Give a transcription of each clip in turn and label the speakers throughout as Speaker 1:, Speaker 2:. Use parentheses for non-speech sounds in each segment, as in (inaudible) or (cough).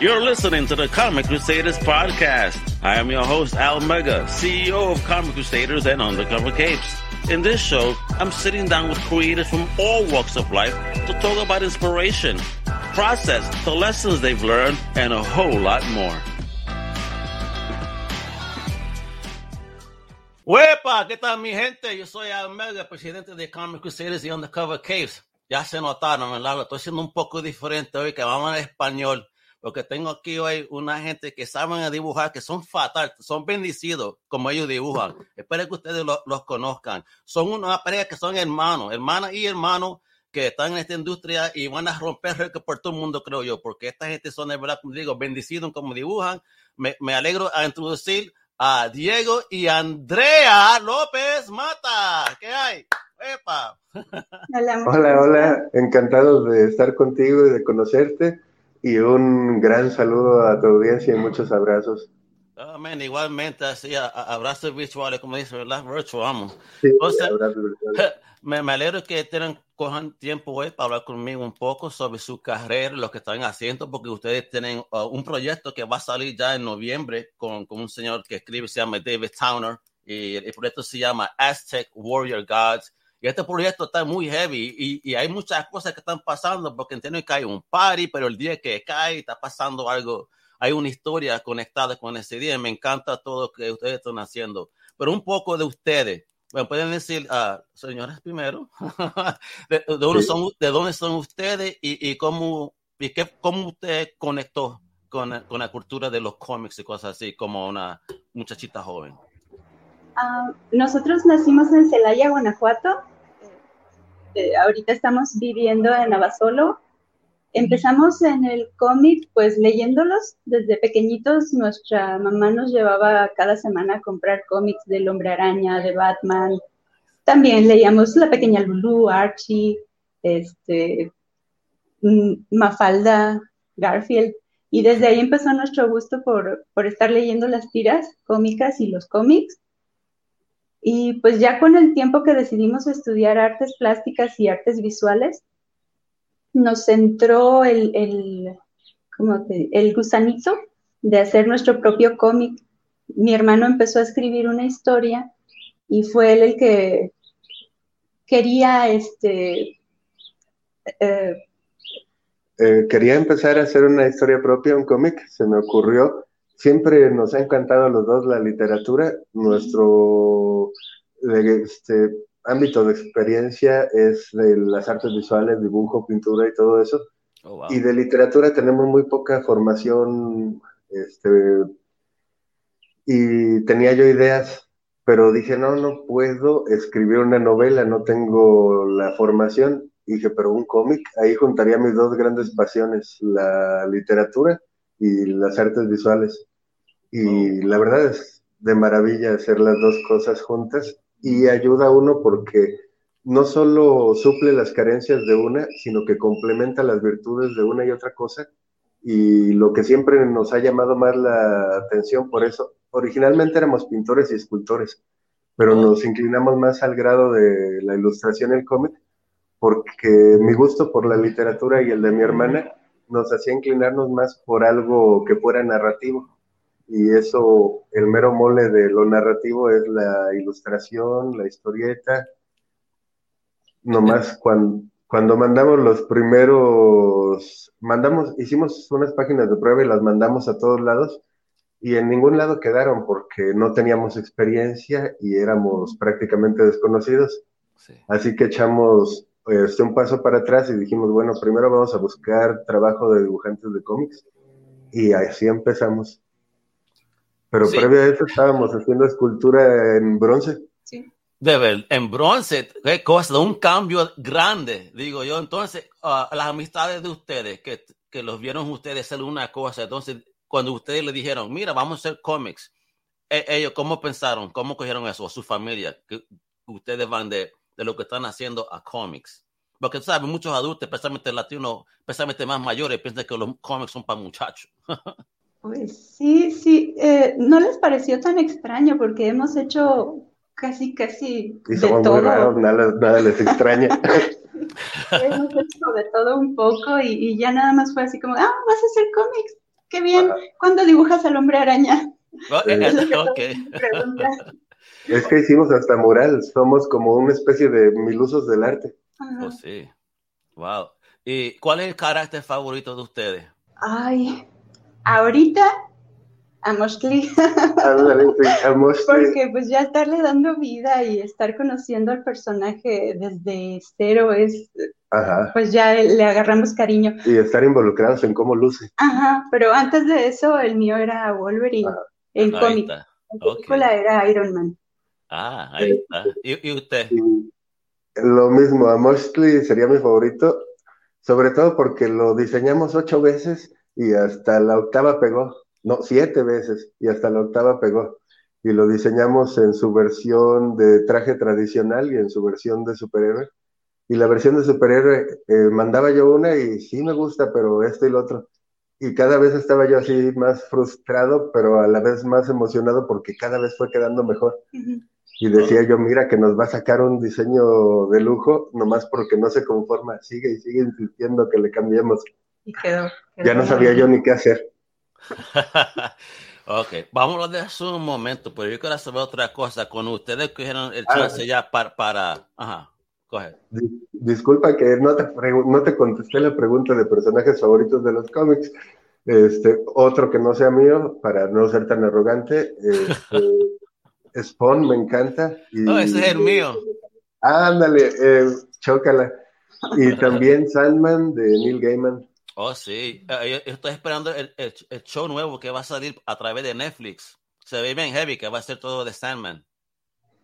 Speaker 1: You're listening to the Comic Crusaders podcast. I am your host, Al Mega, CEO of Comic Crusaders and Undercover Capes. In this show, I'm sitting down with creators from all walks of life to talk about inspiration, process, the lessons they've learned, and a whole lot more. ¡Huepa! ¿Qué tal, mi gente? Yo soy Al Mega, presidente de Comic Crusaders y Undercover Caves. Ya se notaron, ¿verdad? Lo estoy haciendo un poco diferente hoy, que vamos en español, porque tengo aquí hoy una gente que saben dibujar, que son fatal, son bendecidos como ellos dibujan. (laughs) Espero que ustedes lo- los conozcan. Son una pareja que son hermanos, hermanas y hermanos que están en esta industria y van a romper récord por todo el mundo, creo yo, porque esta gente son, de verdad, como digo, bendecidos como dibujan. Me, me alegro a introducir a Diego y Andrea López Mata. ¿Qué hay? ¡Epa!
Speaker 2: Hola,
Speaker 3: Hola, hola, encantado de estar contigo y de conocerte. Y un gran saludo a tu audiencia y muchos abrazos.
Speaker 1: Amén, igualmente, así, abrazos virtuales, como dice, ¿verdad? Virtual, vamos.
Speaker 3: Sí,
Speaker 1: Entonces-. (laughs) Me, me alegro que tengan, cojan tiempo hoy para hablar conmigo un poco sobre su carrera, lo que están haciendo, porque ustedes tienen uh, un proyecto que va a salir ya en noviembre con, con un señor que escribe, se llama David Towner, y el proyecto se llama Aztec Warrior Gods. Y este proyecto está muy heavy y, y hay muchas cosas que están pasando porque entiendo que hay un party, pero el día que cae está pasando algo, hay una historia conectada con ese día. y Me encanta todo lo que ustedes están haciendo. Pero un poco de ustedes. Bueno, pueden decir, ah, señoras, primero, (laughs) de, de dónde son, de dónde son ustedes y, y cómo, y qué, cómo usted conectó con, con la cultura de los cómics y cosas así, como una muchachita joven.
Speaker 2: Ah, nosotros nacimos en Celaya, Guanajuato. Eh, ahorita estamos viviendo en Abasolo. Empezamos en el cómic, pues leyéndolos. Desde pequeñitos, nuestra mamá nos llevaba cada semana a comprar cómics del Hombre Araña, de Batman. También leíamos La Pequeña Lulu, Archie, este, mm, Mafalda, Garfield. Y desde ahí empezó nuestro gusto por, por estar leyendo las tiras cómicas y los cómics. Y pues ya con el tiempo que decidimos estudiar artes plásticas y artes visuales, nos entró el, el, ¿cómo te- el gusanito de hacer nuestro propio cómic. Mi hermano empezó a escribir una historia y fue él el que quería este, eh,
Speaker 3: Eh, quería empezar a hacer una historia propia, un cómic, se me ocurrió. Siempre nos ha encantado a los dos la literatura. Nuestro eh, este, ámbito de experiencia es de las artes visuales, dibujo, pintura y todo eso.
Speaker 1: Oh, wow.
Speaker 3: Y de literatura tenemos muy poca formación, este, y tenía yo ideas, pero dije, no, no puedo escribir una novela, no tengo la formación. Y dije, pero un cómic, ahí juntaría mis dos grandes pasiones, la literatura y las artes visuales. Y la verdad es de maravilla hacer las dos cosas juntas y ayuda a uno porque no solo suple las carencias de una, sino que complementa las virtudes de una y otra cosa. Y lo que siempre nos ha llamado más la atención por eso, originalmente éramos pintores y escultores, pero nos inclinamos más al grado de la ilustración y el cómic, porque mi gusto por la literatura y el de mi hermana nos hacía inclinarnos más por algo que fuera narrativo. Y eso, el mero mole de lo narrativo es la ilustración, la historieta, nomás cuando, cuando mandamos los primeros, mandamos, hicimos unas páginas de prueba y las mandamos a todos lados y en ningún lado quedaron porque no teníamos experiencia y éramos prácticamente desconocidos.
Speaker 1: Sí.
Speaker 3: Así que echamos este, un paso para atrás y dijimos, bueno, primero vamos a buscar trabajo de dibujantes de cómics y así empezamos. Pero
Speaker 1: Sí.
Speaker 3: previo a eso estábamos haciendo escultura en bronce.
Speaker 1: De ver, en bronce, qué cosa, un cambio grande, digo yo. Entonces, ah, las amistades de ustedes, que, que los vieron ustedes hacer una cosa, entonces, cuando ustedes le dijeron, mira, vamos a hacer cómics, e- ellos, ¿cómo pensaron? ¿Cómo cogieron eso? ¿O su familia? Que ustedes van de, de lo que están haciendo a cómics. Porque, ¿sabes? Muchos adultos, especialmente latinos, especialmente más mayores, piensan que los cómics son para muchachos. (laughs)
Speaker 2: Pues sí, sí, eh, no les pareció tan extraño porque hemos hecho casi, casi
Speaker 3: Y
Speaker 2: de
Speaker 3: somos muy
Speaker 2: todo.
Speaker 3: raros, nada, nada les extraña. (laughs)
Speaker 2: Hemos hecho de todo un poco y, y ya nada más fue así como, ah, vas a hacer cómics. qué bien. ¿Cuándo dibujas al hombre araña? (laughs)
Speaker 1: Oh,
Speaker 3: Eh, (laughs)
Speaker 2: Es que.
Speaker 3: Es hicimos hasta mural, somos como una especie de milusos del arte.
Speaker 2: Ajá.
Speaker 1: Oh, sí. Wow. ¿Y cuál es el carácter favorito de ustedes?
Speaker 2: Ay, ahorita a Moshli, (laughs) porque pues ya estarle dando vida y estar conociendo al personaje desde cero es,
Speaker 3: Ajá.
Speaker 2: pues ya le agarramos cariño.
Speaker 3: Y estar involucrados en cómo luce.
Speaker 2: Ajá, pero antes de eso el mío era Wolverine
Speaker 3: Ajá.
Speaker 2: en
Speaker 1: Ahí
Speaker 2: cómic.
Speaker 1: Ok.
Speaker 2: película era Iron Man.
Speaker 1: Ah, ahí está. ¿Y, y usted?
Speaker 3: Y lo mismo, a Moshli sería mi favorito, sobre todo porque lo diseñamos ocho veces y hasta la octava pegó. No, siete veces y hasta la octava pegó. Y lo diseñamos en su versión de traje tradicional y en su versión de superhéroe. Y la versión de superhéroe eh, mandaba yo una y sí me gusta, pero esto y lo otro. Y cada vez estaba yo así más frustrado, pero a la vez más emocionado porque cada vez fue quedando mejor. Y decía yo, mira que nos va a sacar un diseño de lujo, nomás porque no se conforma, sigue y sigue insistiendo que le cambiemos.
Speaker 2: Y quedó. quedó
Speaker 3: Ya no sabía yo ni qué hacer. (laughs)
Speaker 1: ok, vamos a dejar eso un momento, pero yo quiero saber otra cosa. Con ustedes cogieron el
Speaker 3: Ah.
Speaker 1: chance ya para, para... Ajá, coge.
Speaker 3: Disculpa que no te, no te contesté la pregunta de personajes favoritos de los cómics. Este, otro que no sea mío, para no ser tan arrogante, este, (laughs) Spawn me encanta. Y,
Speaker 1: No, ese es el mío.
Speaker 3: Ándale, eh, chócala. Y también Sandman de Neil Gaiman.
Speaker 1: Oh, sí. Eh, yo, yo estoy esperando el, el- el show nuevo que va a salir a través de Netflix. Se ve bien heavy, que va a ser todo de Sandman.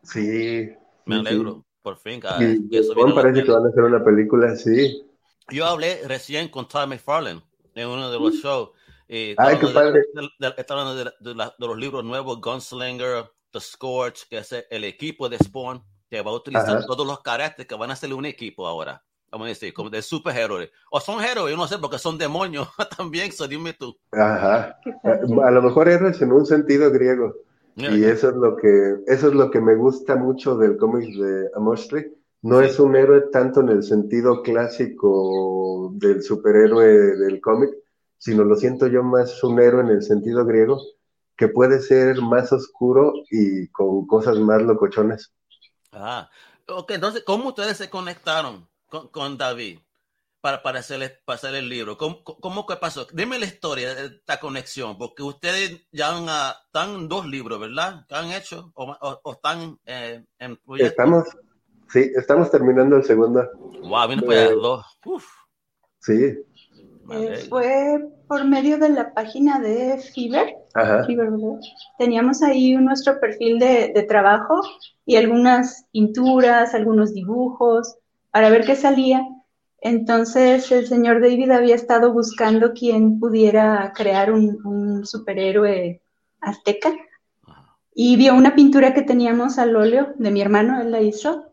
Speaker 3: Sí.
Speaker 1: Me
Speaker 3: sí,
Speaker 1: alegro, por fin.
Speaker 3: Y
Speaker 1: que eso
Speaker 3: parece que van a hacer una película, sí.
Speaker 1: Yo hablé recién con Todd McFarlane en uno de los shows. Y
Speaker 3: Mm. Ay, qué padre.
Speaker 1: de- hablando de, de la- de los libros nuevos, Gunslinger, The Scorch, que es el equipo de Spawn, que va a utilizar
Speaker 3: Ajá.
Speaker 1: todos los caracteres que van a ser un equipo ahora. Vamos a decir, como de superhéroes. O son héroes, yo no sé, porque son demonios (laughs) también, so dime tú.
Speaker 3: Ajá.
Speaker 2: Padre.
Speaker 3: A lo mejor héroes en un sentido griego. Y eso es lo que, eso es lo que me gusta mucho del cómic de Amoshli. No
Speaker 1: Sí.
Speaker 3: es un héroe tanto en el sentido clásico del superhéroe del cómic, sino lo siento yo más un héroe en el sentido griego, que puede ser más oscuro y con cosas más locochones.
Speaker 1: Ah, ok, entonces, ¿cómo ustedes se conectaron con, con David para, para, hacer, para hacer el libro? ¿Cómo, ¿Cómo que pasó? Dime la historia de esta conexión, porque ustedes ya han, ah, están dos libros, ¿verdad? ¿Que han hecho o, o- o están eh, en proyecto?
Speaker 3: Estamos, sí, estamos terminando el segundo.
Speaker 1: Wow, viene para
Speaker 3: Eh,
Speaker 1: dos. Uf,
Speaker 3: Sí,
Speaker 2: Eh, fue por medio de la página de Fiverr. Teníamos ahí nuestro perfil de, de trabajo y algunas pinturas, algunos dibujos, para ver qué salía. Entonces el señor David había estado buscando quien pudiera crear un, un superhéroe azteca y vio una pintura que teníamos al óleo de mi hermano, él la hizo,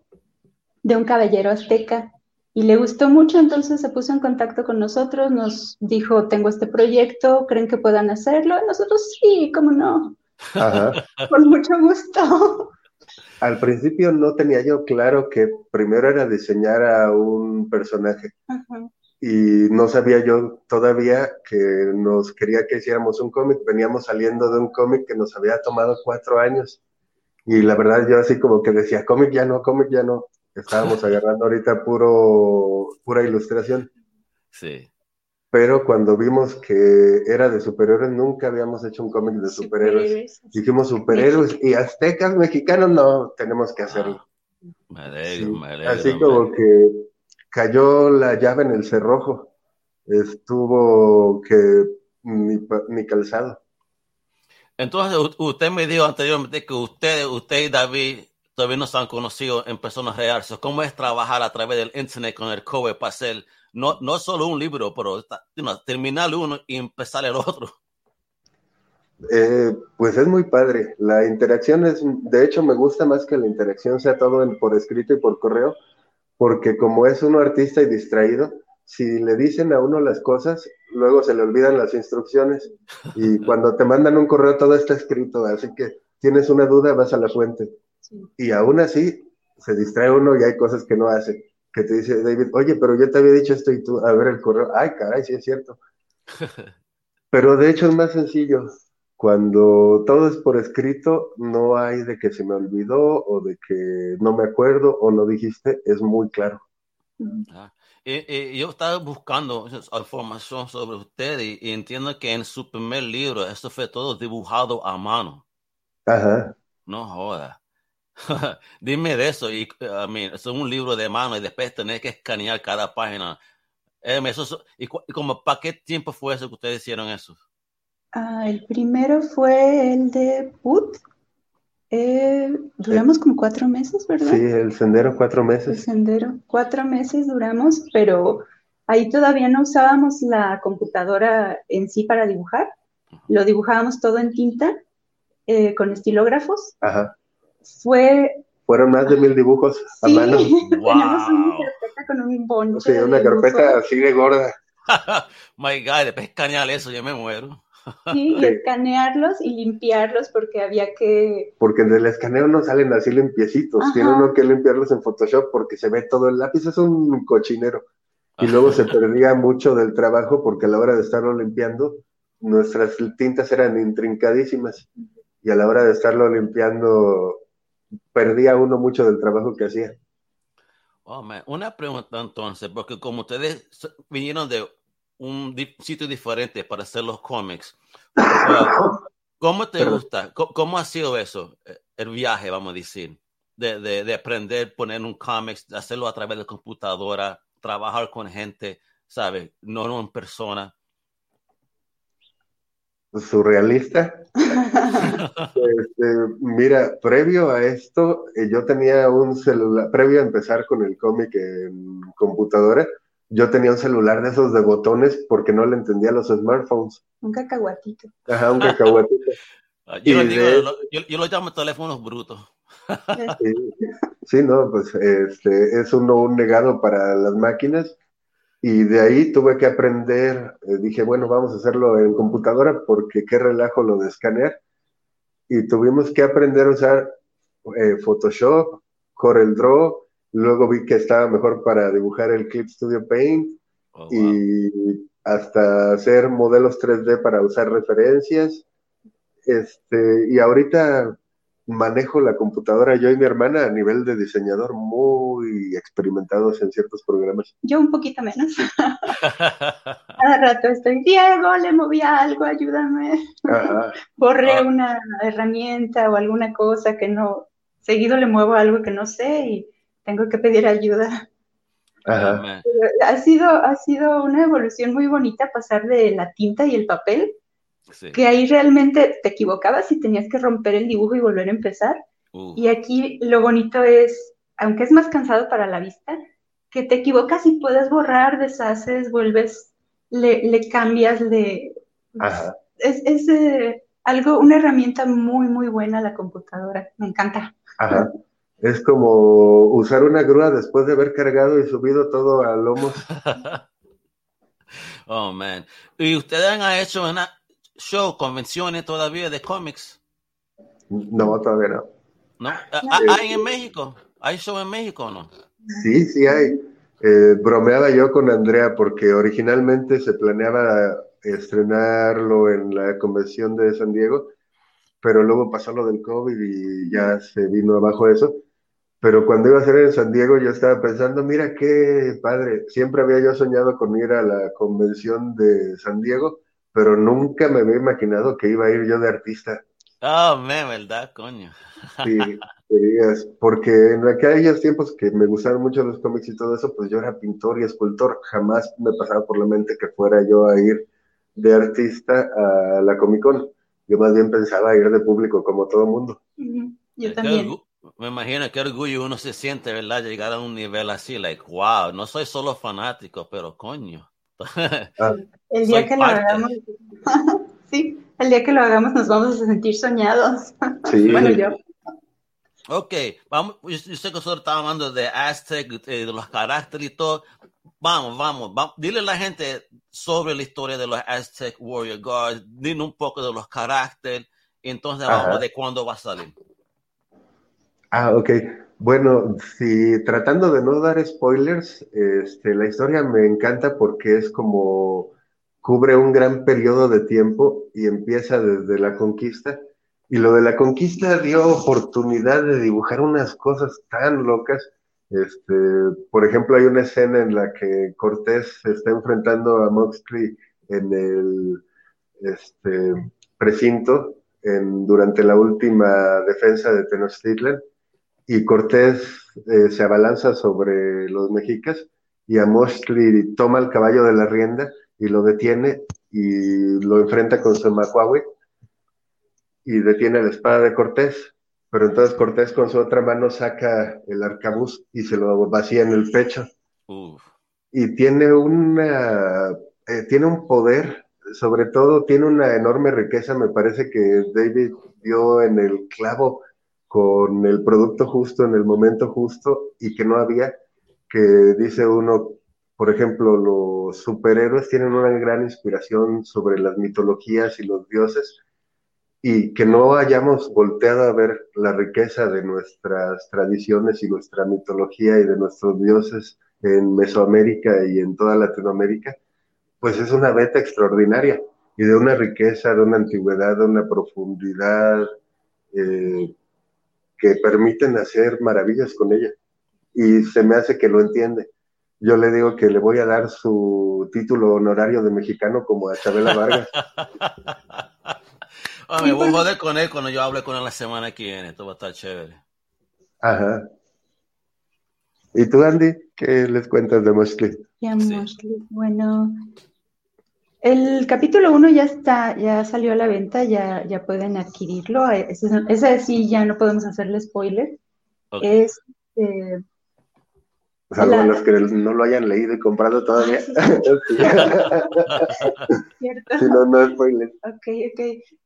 Speaker 2: de un caballero azteca. Y le gustó mucho, entonces se puso en contacto con nosotros, nos dijo, tengo este proyecto, ¿creen que puedan hacerlo? Nosotros, sí, cómo no,
Speaker 3: Ajá. (laughs)
Speaker 2: con mucho gusto.
Speaker 3: Al principio no tenía yo claro que primero era diseñar a un personaje. Y no sabía yo todavía que nos quería que hiciéramos un cómic. Veníamos saliendo de un cómic que nos había tomado cuatro años. Y la verdad yo así como que decía, cómic ya no, cómic ya no. Estábamos (laughs) agarrando ahorita puro, pura ilustración.
Speaker 1: Sí.
Speaker 3: Pero cuando vimos que era de superhéroes, nunca habíamos hecho un cómic de superhéroes.
Speaker 2: Superhéroes.
Speaker 3: Dijimos superhéroes y aztecas mexicanos, no, tenemos que hacerlo.
Speaker 1: Me alegro,
Speaker 3: Sí,
Speaker 1: me alegro.
Speaker 3: Así como que cayó la llave en el cerrojo, estuvo que ni, ni calzado.
Speaker 1: Entonces, usted me dijo anteriormente que usted, usted y David todavía no se han conocido en personas reales. ¿Cómo es trabajar a través del internet con el COVID para hacer no, no solo un libro, pero terminar uno y empezar el otro?
Speaker 3: Eh, pues es muy padre. La interacción es, de hecho, me gusta más que la interacción sea todo en- por escrito y por correo, porque como es uno artista y distraído, si le dicen a uno las cosas, luego se le olvidan las instrucciones. Y (laughs) cuando te mandan un correo, todo está escrito, así que tienes una duda, vas a la fuente. Y aún así, se distrae uno y hay cosas que no hace. Que te dice David, oye, pero yo te había dicho esto y tú, a ver el correo, ay, caray, sí es cierto. (laughs) Pero de hecho es más sencillo. Cuando todo es por escrito, no hay de que se me olvidó o de que no me acuerdo o no dijiste, es muy claro.
Speaker 1: Ah, yo estaba buscando información sobre usted y, entiendo que en su primer libro esto fue todo dibujado a mano.
Speaker 3: Ajá.
Speaker 1: No joda. (laughs) Dime de eso. Y, I mean, es un libro de mano y después tener que escanear cada página. eso, y, como, ¿Para qué tiempo fue eso que ustedes hicieron eso?
Speaker 2: Ah, el primero fue el de Put. Eh, duramos como cuatro meses, ¿verdad?
Speaker 3: Sí, el sendero cuatro meses.
Speaker 2: El sendero, cuatro meses duramos, pero ahí todavía no usábamos la computadora en sí para dibujar. Lo dibujábamos todo en tinta eh, con estilógrafos.
Speaker 3: Ajá.
Speaker 2: Fue.
Speaker 3: Fueron más de mil dibujos a mano. (laughs)
Speaker 2: Teníamos una carpeta con un bonche.
Speaker 3: Sí, una carpeta así de gorda. (laughs)
Speaker 1: My God, después escanear eso, yo me muero.
Speaker 2: Sí, y escanearlos y limpiarlos porque había que...
Speaker 3: Porque en el escaneo no salen así limpiecitos, tiene uno que limpiarlos en Photoshop porque se ve todo el lápiz, es un cochinero. Y luego se perdía mucho del trabajo porque a la hora de estarlo limpiando, nuestras tintas eran intrincadísimas y a la hora de estarlo limpiando, perdía uno mucho del trabajo que hacía.
Speaker 1: Oh, Una pregunta entonces, porque como ustedes vinieron de un sitio diferente para hacer los cómics. (coughs) ¿Cómo te gusta? ¿Cómo, ha sido eso? Eh, el viaje, vamos a decir, de, de, de aprender, poner un cómics, hacerlo a través de computadora, trabajar con gente, ¿sabes? No en persona.
Speaker 3: Surrealista. (laughs) este, mira, previo a esto, eh, yo tenía un celular, previo a empezar con el cómic en computadora, yo tenía un celular de esos de botones porque no le entendía los smartphones.
Speaker 2: Un cacahuatito.
Speaker 3: Ajá, un cacahuatito.
Speaker 1: Ah, yo, lo digo, yo, lo llamo teléfonos brutos. (laughs)
Speaker 3: sí, no, pues este, es uno un negado para las máquinas. Y de ahí tuve que aprender, eh, dije, bueno, vamos a hacerlo en computadora porque qué relajo lo de escanear. Y tuvimos que aprender a usar eh, Photoshop, CorelDRAW, Luego vi que estaba mejor para dibujar el Clip Studio Paint oh, y hasta hacer modelos 3D para usar referencias. Este, y ahorita manejo la computadora yo y mi hermana a nivel de diseñador muy experimentados en ciertos programas.
Speaker 2: Yo un poquito menos. (laughs) Cada rato estoy, Diego, le moví algo, ayúdame. (laughs) Borré ah. una herramienta o alguna cosa que no, seguido le muevo algo que no sé y tengo que pedir ayuda. Ha sido, ha sido una evolución muy bonita pasar de la tinta y el papel, que ahí realmente te equivocabas y tenías que romper el dibujo y volver a empezar. Y aquí lo bonito es, aunque es más cansado para la vista, que te equivocas y puedes borrar, deshaces, vuelves, le, cambias, le... Es, es eh, algo, una herramienta muy, muy buena la computadora. Me encanta.
Speaker 3: Ajá. Es como usar una grúa después de haber cargado y subido todo a lomos. (laughs)
Speaker 1: oh, man. ¿Y ustedes han hecho una show, convenciones todavía de cómics?
Speaker 3: No, todavía no.
Speaker 1: ¿No? ¿Hay en México? ¿Hay show en México o no?
Speaker 3: Sí, sí hay. Eh, bromeaba yo con Andrea porque originalmente se planeaba estrenarlo en la convención de San Diego, pero luego pasó lo del COVID y ya se vino abajo eso. Pero cuando iba a ser en San Diego, yo estaba pensando, mira qué padre, siempre había yo soñado con ir a la convención de San Diego, pero nunca me había imaginado que iba a ir yo de artista.
Speaker 1: Oh, me, ¿verdad, coño?
Speaker 3: Sí, (laughs) porque en aquellos tiempos que me gustaron mucho los cómics y todo eso, pues yo era pintor y escultor, jamás me pasaba por la mente que fuera yo a ir de artista a la Comic Con. Yo más bien pensaba ir de público como todo mundo.
Speaker 2: Yo también.
Speaker 1: Me imagino qué orgullo uno se siente, ¿verdad? Llegar a un nivel así, like, wow, no soy solo fanático, pero coño. (laughs)
Speaker 2: Ah. el día que lo hagamos, (laughs) sí, el día que lo hagamos nos vamos a sentir soñados. Sí. (laughs) bueno, yo.
Speaker 1: Ok, vamos, yo sé que nosotros estamos hablando de Aztec, eh, de los caracteres y todo. Vamos, vamos, vamos, dile a la gente sobre la historia de los Aztec Warrior Guards, dile un poco de los caracteres, y entonces vamos de cuándo va a salir.
Speaker 3: Ah, ok. Bueno, si tratando de no dar spoilers, este, la historia me encanta porque es como cubre un gran periodo de tiempo y empieza desde la conquista. Y lo de la conquista dio oportunidad de dibujar unas cosas tan locas. Este, por ejemplo, hay una escena en la que Cortés está enfrentando a Moxley en el este, precinto durante la última defensa de Tenochtitlan y Cortés eh, se abalanza sobre los mexicas y a Moxley toma el caballo de la rienda y lo detiene y lo enfrenta con su macuahue y detiene la espada de Cortés. Pero entonces Cortés con su otra mano saca el arcabuz y se lo vacía en el pecho. Y tiene una eh, tiene un poder, sobre todo tiene una enorme riqueza. Me parece que David dio en el clavo con el producto justo en el momento justo y que no había, que dice uno por ejemplo, los superhéroes tienen una gran inspiración sobre las mitologías y los dioses y que no hayamos volteado a ver la riqueza de nuestras tradiciones y nuestra mitología y de nuestros dioses en Mesoamérica y en toda Latinoamérica, pues es una beta extraordinaria y de una riqueza, de una antigüedad, de una profundidad eh, que permiten hacer maravillas con ella. Y se me hace que lo entiende yo le digo que le voy a dar su título honorario de mexicano como a Chabela Vargas. (laughs)
Speaker 1: Ah, me voy a joder con él cuando yo hable con él la semana que viene. Esto va a estar chévere.
Speaker 3: Ajá. ¿Y tú, Andy? ¿Qué les cuentas de Mosley?
Speaker 2: Ya, Bueno, el capítulo 1 ya está, ya salió a la venta, ya, ya pueden adquirirlo. Ese, ese sí ya no podemos hacerle spoiler. Es eh,
Speaker 3: Salvo los que no lo hayan leído y comprado todavía. (laughs)
Speaker 2: ¿Cierto?
Speaker 3: Si no, no es spoiler.
Speaker 2: Ok, ok.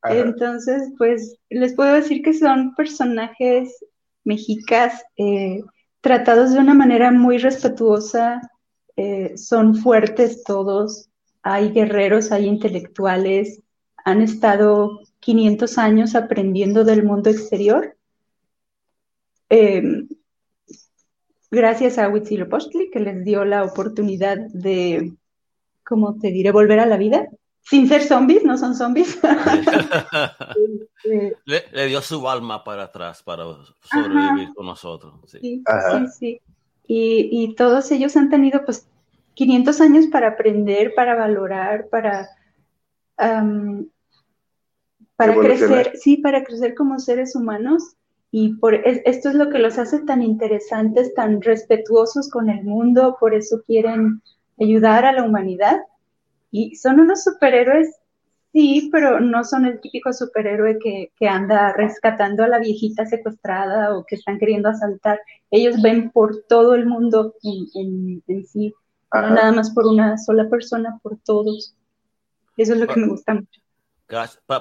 Speaker 2: Entonces, pues les puedo decir que son personajes mexicas eh, tratados de una manera muy respetuosa, eh, son fuertes todos, hay guerreros, hay intelectuales, han estado 500 años aprendiendo del mundo exterior. Eh, gracias a Huitzilopochtli que les dio la oportunidad de, ¿cómo te diré?, volver a la vida. Sin ser zombies, no son zombies. (laughs)
Speaker 1: Este, le, dio su alma para atrás para sobrevivir con nosotros. Sí,
Speaker 2: sí, sí. Y, y, todos ellos han tenido pues 500 años para aprender, para valorar, para, para crecer, sí, para crecer como seres humanos y por esto es lo que los hace tan interesantes, tan respetuosos con el mundo, por eso quieren ayudar a la humanidad. Y son unos superhéroes, sí, pero no son el típico superhéroe que, que anda rescatando a la viejita secuestrada o que están queriendo asaltar. Ellos ven por todo el mundo en, en, sí, no nada más por una sola persona, por todos. Eso es lo que me gusta mucho.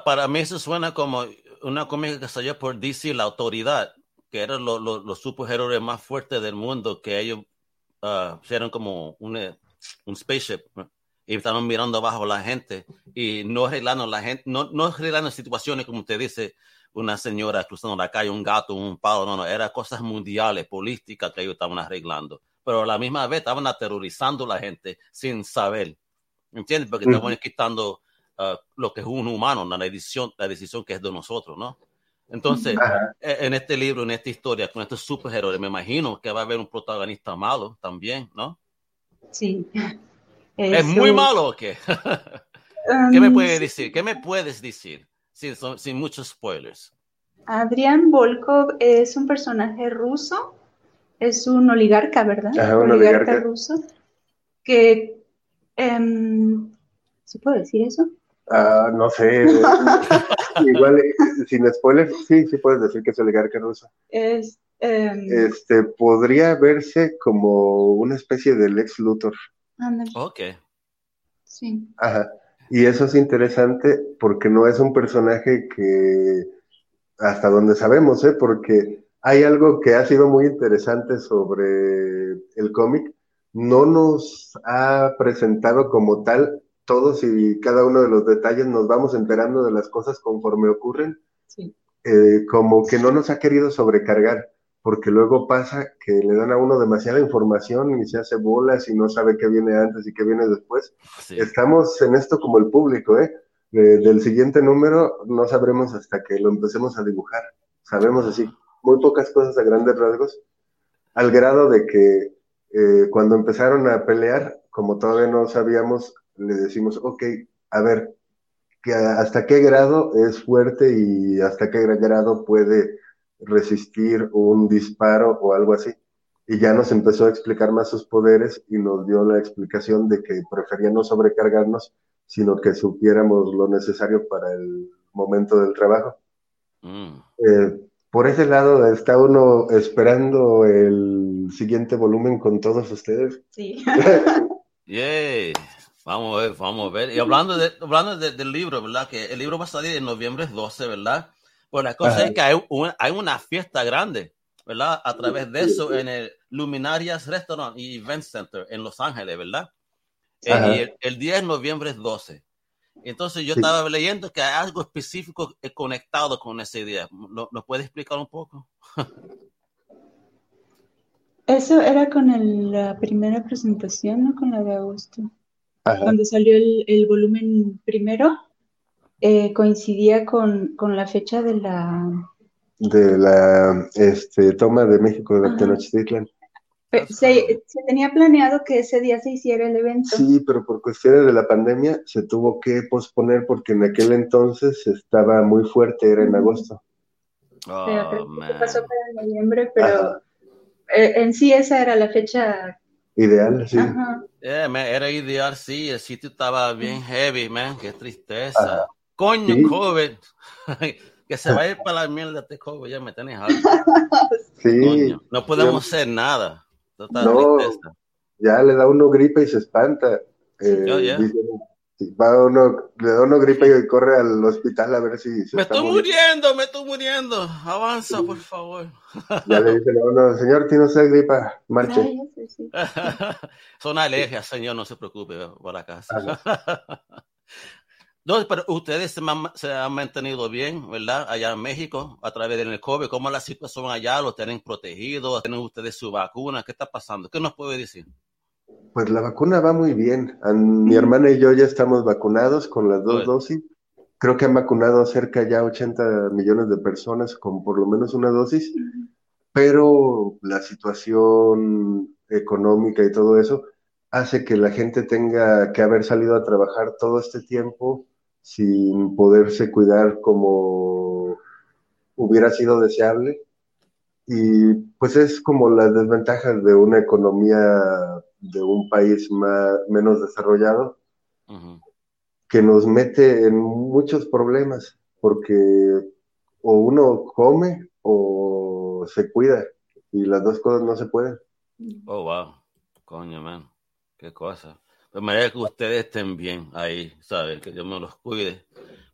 Speaker 1: Para mí eso suena como una cómica que salió por DC, La Autoridad, que eran los superhéroes más fuertes del mundo, que ellos uh, eran como un, un spaceship y estaban mirando abajo la gente y no arreglando la gente, no, no arreglando situaciones como usted dice, una señora cruzando la calle, un gato, un palo, no, no, eran cosas mundiales, políticas que ellos estaban arreglando, pero a la misma vez estaban aterrorizando a la gente sin saber, ¿entiendes? Porque estaban quitando Uh, lo que es un humano, la decisión, la decisión que es de nosotros, ¿no? Entonces, e, en este libro, en esta historia, con estos superhéroes, me imagino que va a haber un protagonista malo también, ¿no?
Speaker 2: Sí.
Speaker 1: ¿Es muy malo o qué? (laughs) ¿Qué me um, puedes decir? ¿Qué me puedes decir? Sin, sin muchos spoilers.
Speaker 2: Adrián Volkov es un personaje ruso, es un oligarca, ¿verdad?
Speaker 3: un oligarca,
Speaker 2: ruso, que, um, ¿se puede decir eso?
Speaker 3: Ah, no sé. (laughs) Igual, eh, sin spoiler, sí, sí puedes decir que es oligarca ruso.
Speaker 2: Es, em,
Speaker 3: este, podría verse como una especie de Lex Luthor.
Speaker 1: Ok.
Speaker 2: Sí.
Speaker 3: Ajá. Y eso es interesante porque no es un personaje que, hasta donde sabemos, ¿eh? porque hay algo que ha sido muy interesante sobre el cómic. No nos ha presentado como tal todos y cada uno de los detalles nos vamos enterando de las cosas conforme ocurren,
Speaker 2: sí.
Speaker 3: Eh, como que no nos ha querido sobrecargar, porque luego pasa que le dan a uno demasiada información y se hace bolas y no sabe qué viene antes y qué viene después. Estamos en esto como el público, ¿eh? del siguiente número no sabremos hasta que lo empecemos a dibujar. Sabemos así muy pocas cosas a grandes rasgos, al grado de que eh, cuando empezaron a pelear, como todavía no sabíamos, le decimos, ok, a ver, hasta qué grado es fuerte y hasta qué grado puede resistir un disparo o algo así. Y ya nos empezó a explicar más sus poderes y nos dio la explicación de que prefería no sobrecargarnos, sino que supiéramos lo necesario para el momento del trabajo. Mm. Eh, por ese lado está uno esperando el siguiente volumen con todos ustedes.
Speaker 2: Sí. (laughs)
Speaker 1: Yay. Vamos a ver, vamos a ver. Y hablando, de, hablando del libro, ¿verdad? Que el libro va a salir en noviembre 12, ¿verdad? Pues la cosa es que hay, hay, una fiesta grande, ¿verdad? A través de eso en el Luminarias Restaurant y Event Center en Los Ángeles, ¿verdad? Eh, y el, el, 10 de noviembre es 12. Entonces yo estaba leyendo que hay algo específico conectado con esa idea. ¿Nos puede explicar un poco?
Speaker 2: Eso era con la primera presentación, ¿no? Con la de agosto. Cuando salió el, volumen primero, eh, coincidía con, la fecha de la...
Speaker 3: De la este, toma de México de Tenochtitlan.
Speaker 2: Se, tenía planeado que ese día se hiciera el evento.
Speaker 3: Sí, pero por cuestiones de la pandemia se tuvo que posponer porque en aquel entonces estaba muy fuerte, era en agosto.
Speaker 2: pero creo que pasó para noviembre, pero eh, en sí esa era la fecha
Speaker 3: Ideal, sí.
Speaker 1: era ideal, sí. El sitio estaba bien heavy, man. Qué tristeza. Coño, COVID. (laughs) que se va a ir para la mierda este COVID. Ya me tenés algo.
Speaker 3: Sí.
Speaker 1: No podemos hacer nada.
Speaker 3: no, ya le da uno gripe y se espanta. Eh, va uno, le da uno gripe y corre al hospital a ver si
Speaker 1: Me estoy muriendo. me estoy muriendo. Avanza, por favor.
Speaker 3: Ya le dice uno, señor, tiene usted gripa, marche. (laughs)
Speaker 1: Son alergias, señor, no se preocupe por la casa. (laughs) no, pero ustedes se, se, han mantenido bien, ¿verdad? Allá en México, a través del COVID. ¿Cómo la situación allá? ¿Lo tienen protegido? ¿Tienen ustedes su vacuna? ¿Qué está pasando? ¿Qué nos puede decir?
Speaker 3: Pues la vacuna va muy bien. Mi hermana y yo ya estamos vacunados con las dos dosis. Creo que han vacunado cerca ya 80 millones de personas con por lo menos una dosis, pero la situación económica y todo eso hace que la gente tenga que haber salido a trabajar todo este tiempo sin poderse cuidar como hubiera sido deseable. Y pues es como las desventajas de una economía de un país más, menos desarrollado, que nos mete en muchos problemas, porque o uno come o se cuida, y las dos cosas no se pueden.
Speaker 1: Oh, wow. Coño, man. Qué cosa. Pues me que ustedes estén bien ahí, ¿sabes? Que Dios me los cuide.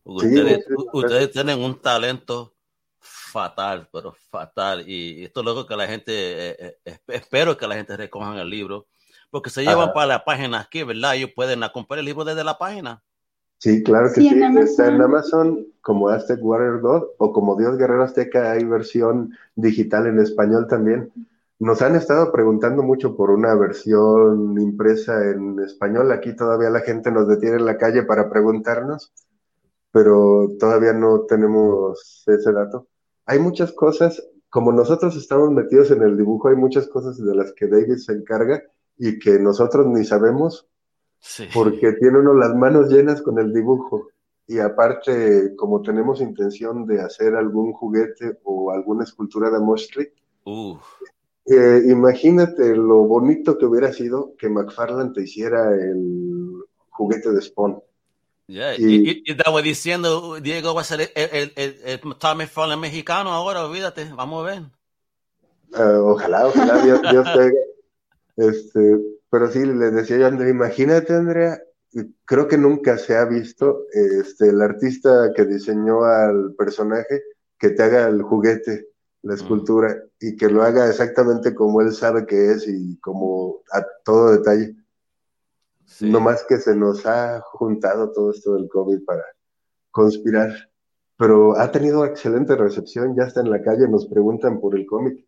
Speaker 1: ustedes, ustedes tienen un talento fatal, pero fatal. Y esto es lo que la gente, eh, eh, espero que la gente recojan el libro porque se llevan para la página aquí, ¿verdad? Ellos pueden comprar el libro desde la página.
Speaker 3: Sí, claro que sí. Está en Amazon como Aztec Warrior God o como Dios Guerrero Azteca. Hay versión digital en español también. Nos han estado preguntando mucho por una versión impresa en español. Aquí todavía la gente nos detiene en la calle para preguntarnos, pero todavía no tenemos ese dato. Hay muchas cosas, como nosotros estamos metidos en el dibujo, hay muchas cosas de las que David se encarga y que nosotros ni sabemos porque tiene uno las manos llenas con el dibujo. Y aparte, como tenemos intención de hacer algún juguete o alguna escultura de Mostly, eh, imagínate lo bonito que hubiera sido que McFarlane te hiciera el juguete de Spawn.
Speaker 1: y, estaba diciendo, Diego va a ser el, el, el, mexicano ahora, olvídate, vamos a ver.
Speaker 3: Ah, ojalá, ojalá Dios, Dios te, este, pero sí, les decía yo, Andrea, imagínate, Andrea, creo que nunca se ha visto este, el artista que diseñó al personaje que te haga el juguete, la escultura, y que lo haga exactamente como él sabe que es y como a todo detalle. No más que se nos ha juntado todo esto del COVID para conspirar. Pero ha tenido excelente recepción, ya está en la calle, nos preguntan por el cómic.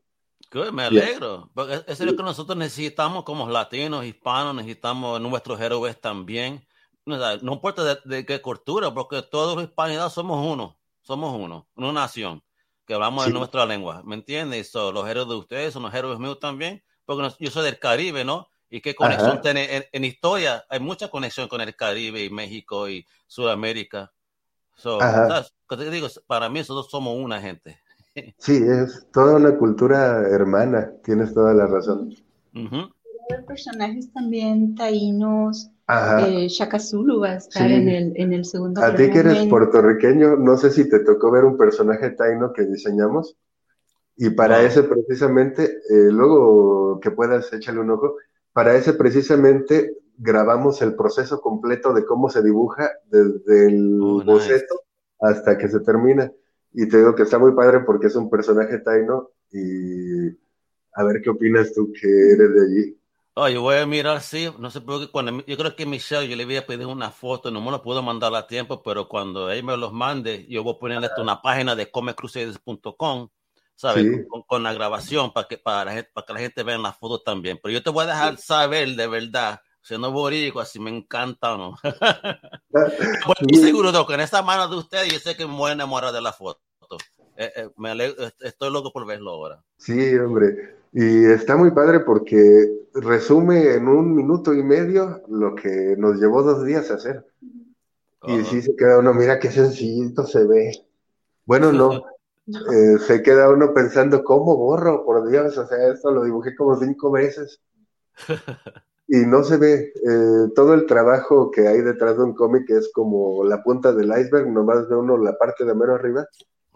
Speaker 1: Me alegro. Porque eso es lo que nosotros necesitamos como latinos, hispanos, necesitamos nuestros héroes también. No, importa de, qué cultura, porque todos los hispanidad somos uno, somos uno, una nación, que hablamos de nuestra lengua, ¿me entiendes? los héroes de ustedes son los héroes míos también, porque yo soy del Caribe, ¿no? ¿Y qué conexión tiene? En, historia hay mucha conexión con el Caribe y México y Sudamérica. So, te digo? Para mí nosotros somos una gente. (laughs)
Speaker 3: Sí, es toda una cultura hermana, tienes toda la razón.
Speaker 2: personajes también taínos, eh, Shaka Zulu va a estar en, el, en el segundo.
Speaker 3: A ti que eres puertorriqueño, no sé si te tocó ver un personaje taíno que diseñamos. Y para ese precisamente, eh, luego que puedas échale un ojo, para ese precisamente grabamos el proceso completo de cómo se dibuja desde el oh, boceto hasta que se termina. Y te digo que está muy padre porque es un personaje taino y a ver qué opinas tú que eres de allí.
Speaker 1: Oh, yo voy a mirar, sí, no sé por qué, cuando, yo creo que Michelle, yo le voy a pedir una foto, no me lo puedo mandar a tiempo, pero cuando él me los mande, yo voy a ponerle esto una página de comecrusaders.com, ¿sabes? Con, la grabación para que, para, para que la gente vea la foto también. Pero yo te voy a dejar saber de verdad siendo boricua, si me encanta no. (laughs) estoy seguro que en esta mano de ustedes yo sé que me voy a enamorar de la foto. Eh, eh, me alegro, estoy loco por verlo ahora.
Speaker 3: Sí, hombre. Y está muy padre porque resume en un minuto y medio lo que nos llevó dos días a hacer. Y sí se queda uno, mira qué sencillito se ve. Bueno, no. (laughs) Eh, se queda uno pensando, ¿cómo borro? Por Dios, o sea, esto lo dibujé como cinco veces. (laughs) y no se ve eh, todo el trabajo que hay detrás de un cómic es como la punta del iceberg, nomás de uno la parte de mero arriba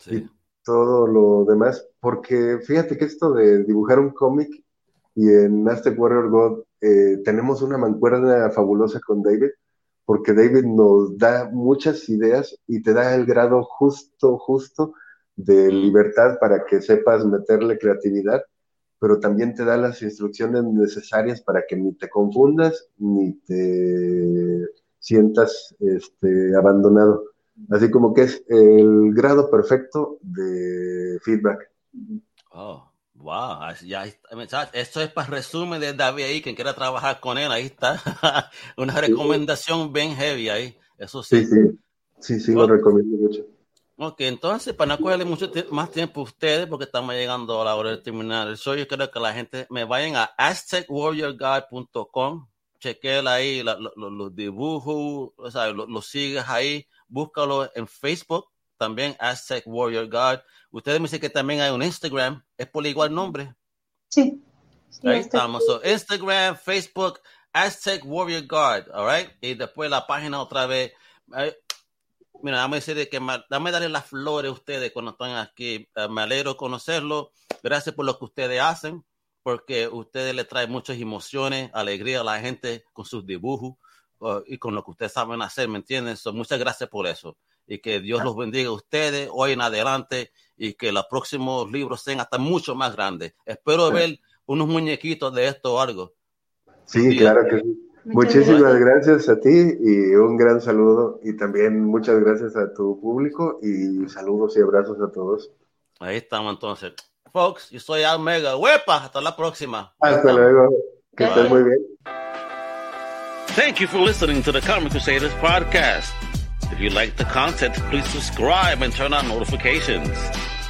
Speaker 3: y todo lo demás, porque fíjate que esto de dibujar un cómic y en Aztec Warrior God eh, tenemos una mancuerna fabulosa con David, porque David nos da muchas ideas y te da el grado justo, justo de libertad para que sepas meterle creatividad pero también te da las instrucciones necesarias para que ni te confundas ni te sientas este, abandonado. Así como que es el grado perfecto de feedback.
Speaker 1: Oh, wow. Ya esto es para resumen de David ahí, quien quiera trabajar con él, ahí está. (laughs) Una recomendación bien heavy ahí. Eso sí.
Speaker 3: Sí, sí, sí, sí lo recomiendo mucho.
Speaker 1: Ok, entonces, para no cogerle mucho más tiempo a ustedes, porque estamos llegando a la hora de terminar el show, yo quiero que la gente me vayan a aztecwarriorguide.com, chequeen ahí los dibujos, o sea, los sigues ahí, búscalo en Facebook, también Aztec Warrior Guide. Ustedes me dicen que también hay un Instagram, ¿es por igual nombre?
Speaker 2: Sí.
Speaker 1: ahí estamos, Instagram, Facebook, Aztec Warrior Guard, all right? Y después la página otra vez. Mira, dame decir que dame darle las flores a ustedes cuando están aquí. Eh, me alegro conocerlo. Gracias por lo que ustedes hacen, porque ustedes le traen muchas emociones, alegría a la gente con sus dibujos y con lo que ustedes saben hacer, ¿me entienden? muchas gracias por eso. Y que Dios los bendiga a ustedes hoy en adelante y que los próximos libros sean hasta mucho más grandes. Espero ver unos muñequitos de esto o algo.
Speaker 3: Sí, claro que sí. Muchísimas gracias. a ti y un gran saludo y también muchas gracias a tu público y saludos y abrazos a todos.
Speaker 1: Ahí estamos entonces. Folks, yo soy Almega. ¡Huepa! Hasta la próxima.
Speaker 3: Hasta luego. Que estés muy bien.
Speaker 1: Thank you for listening to the Comic Crusaders podcast. If you like the content, please subscribe and turn on notifications.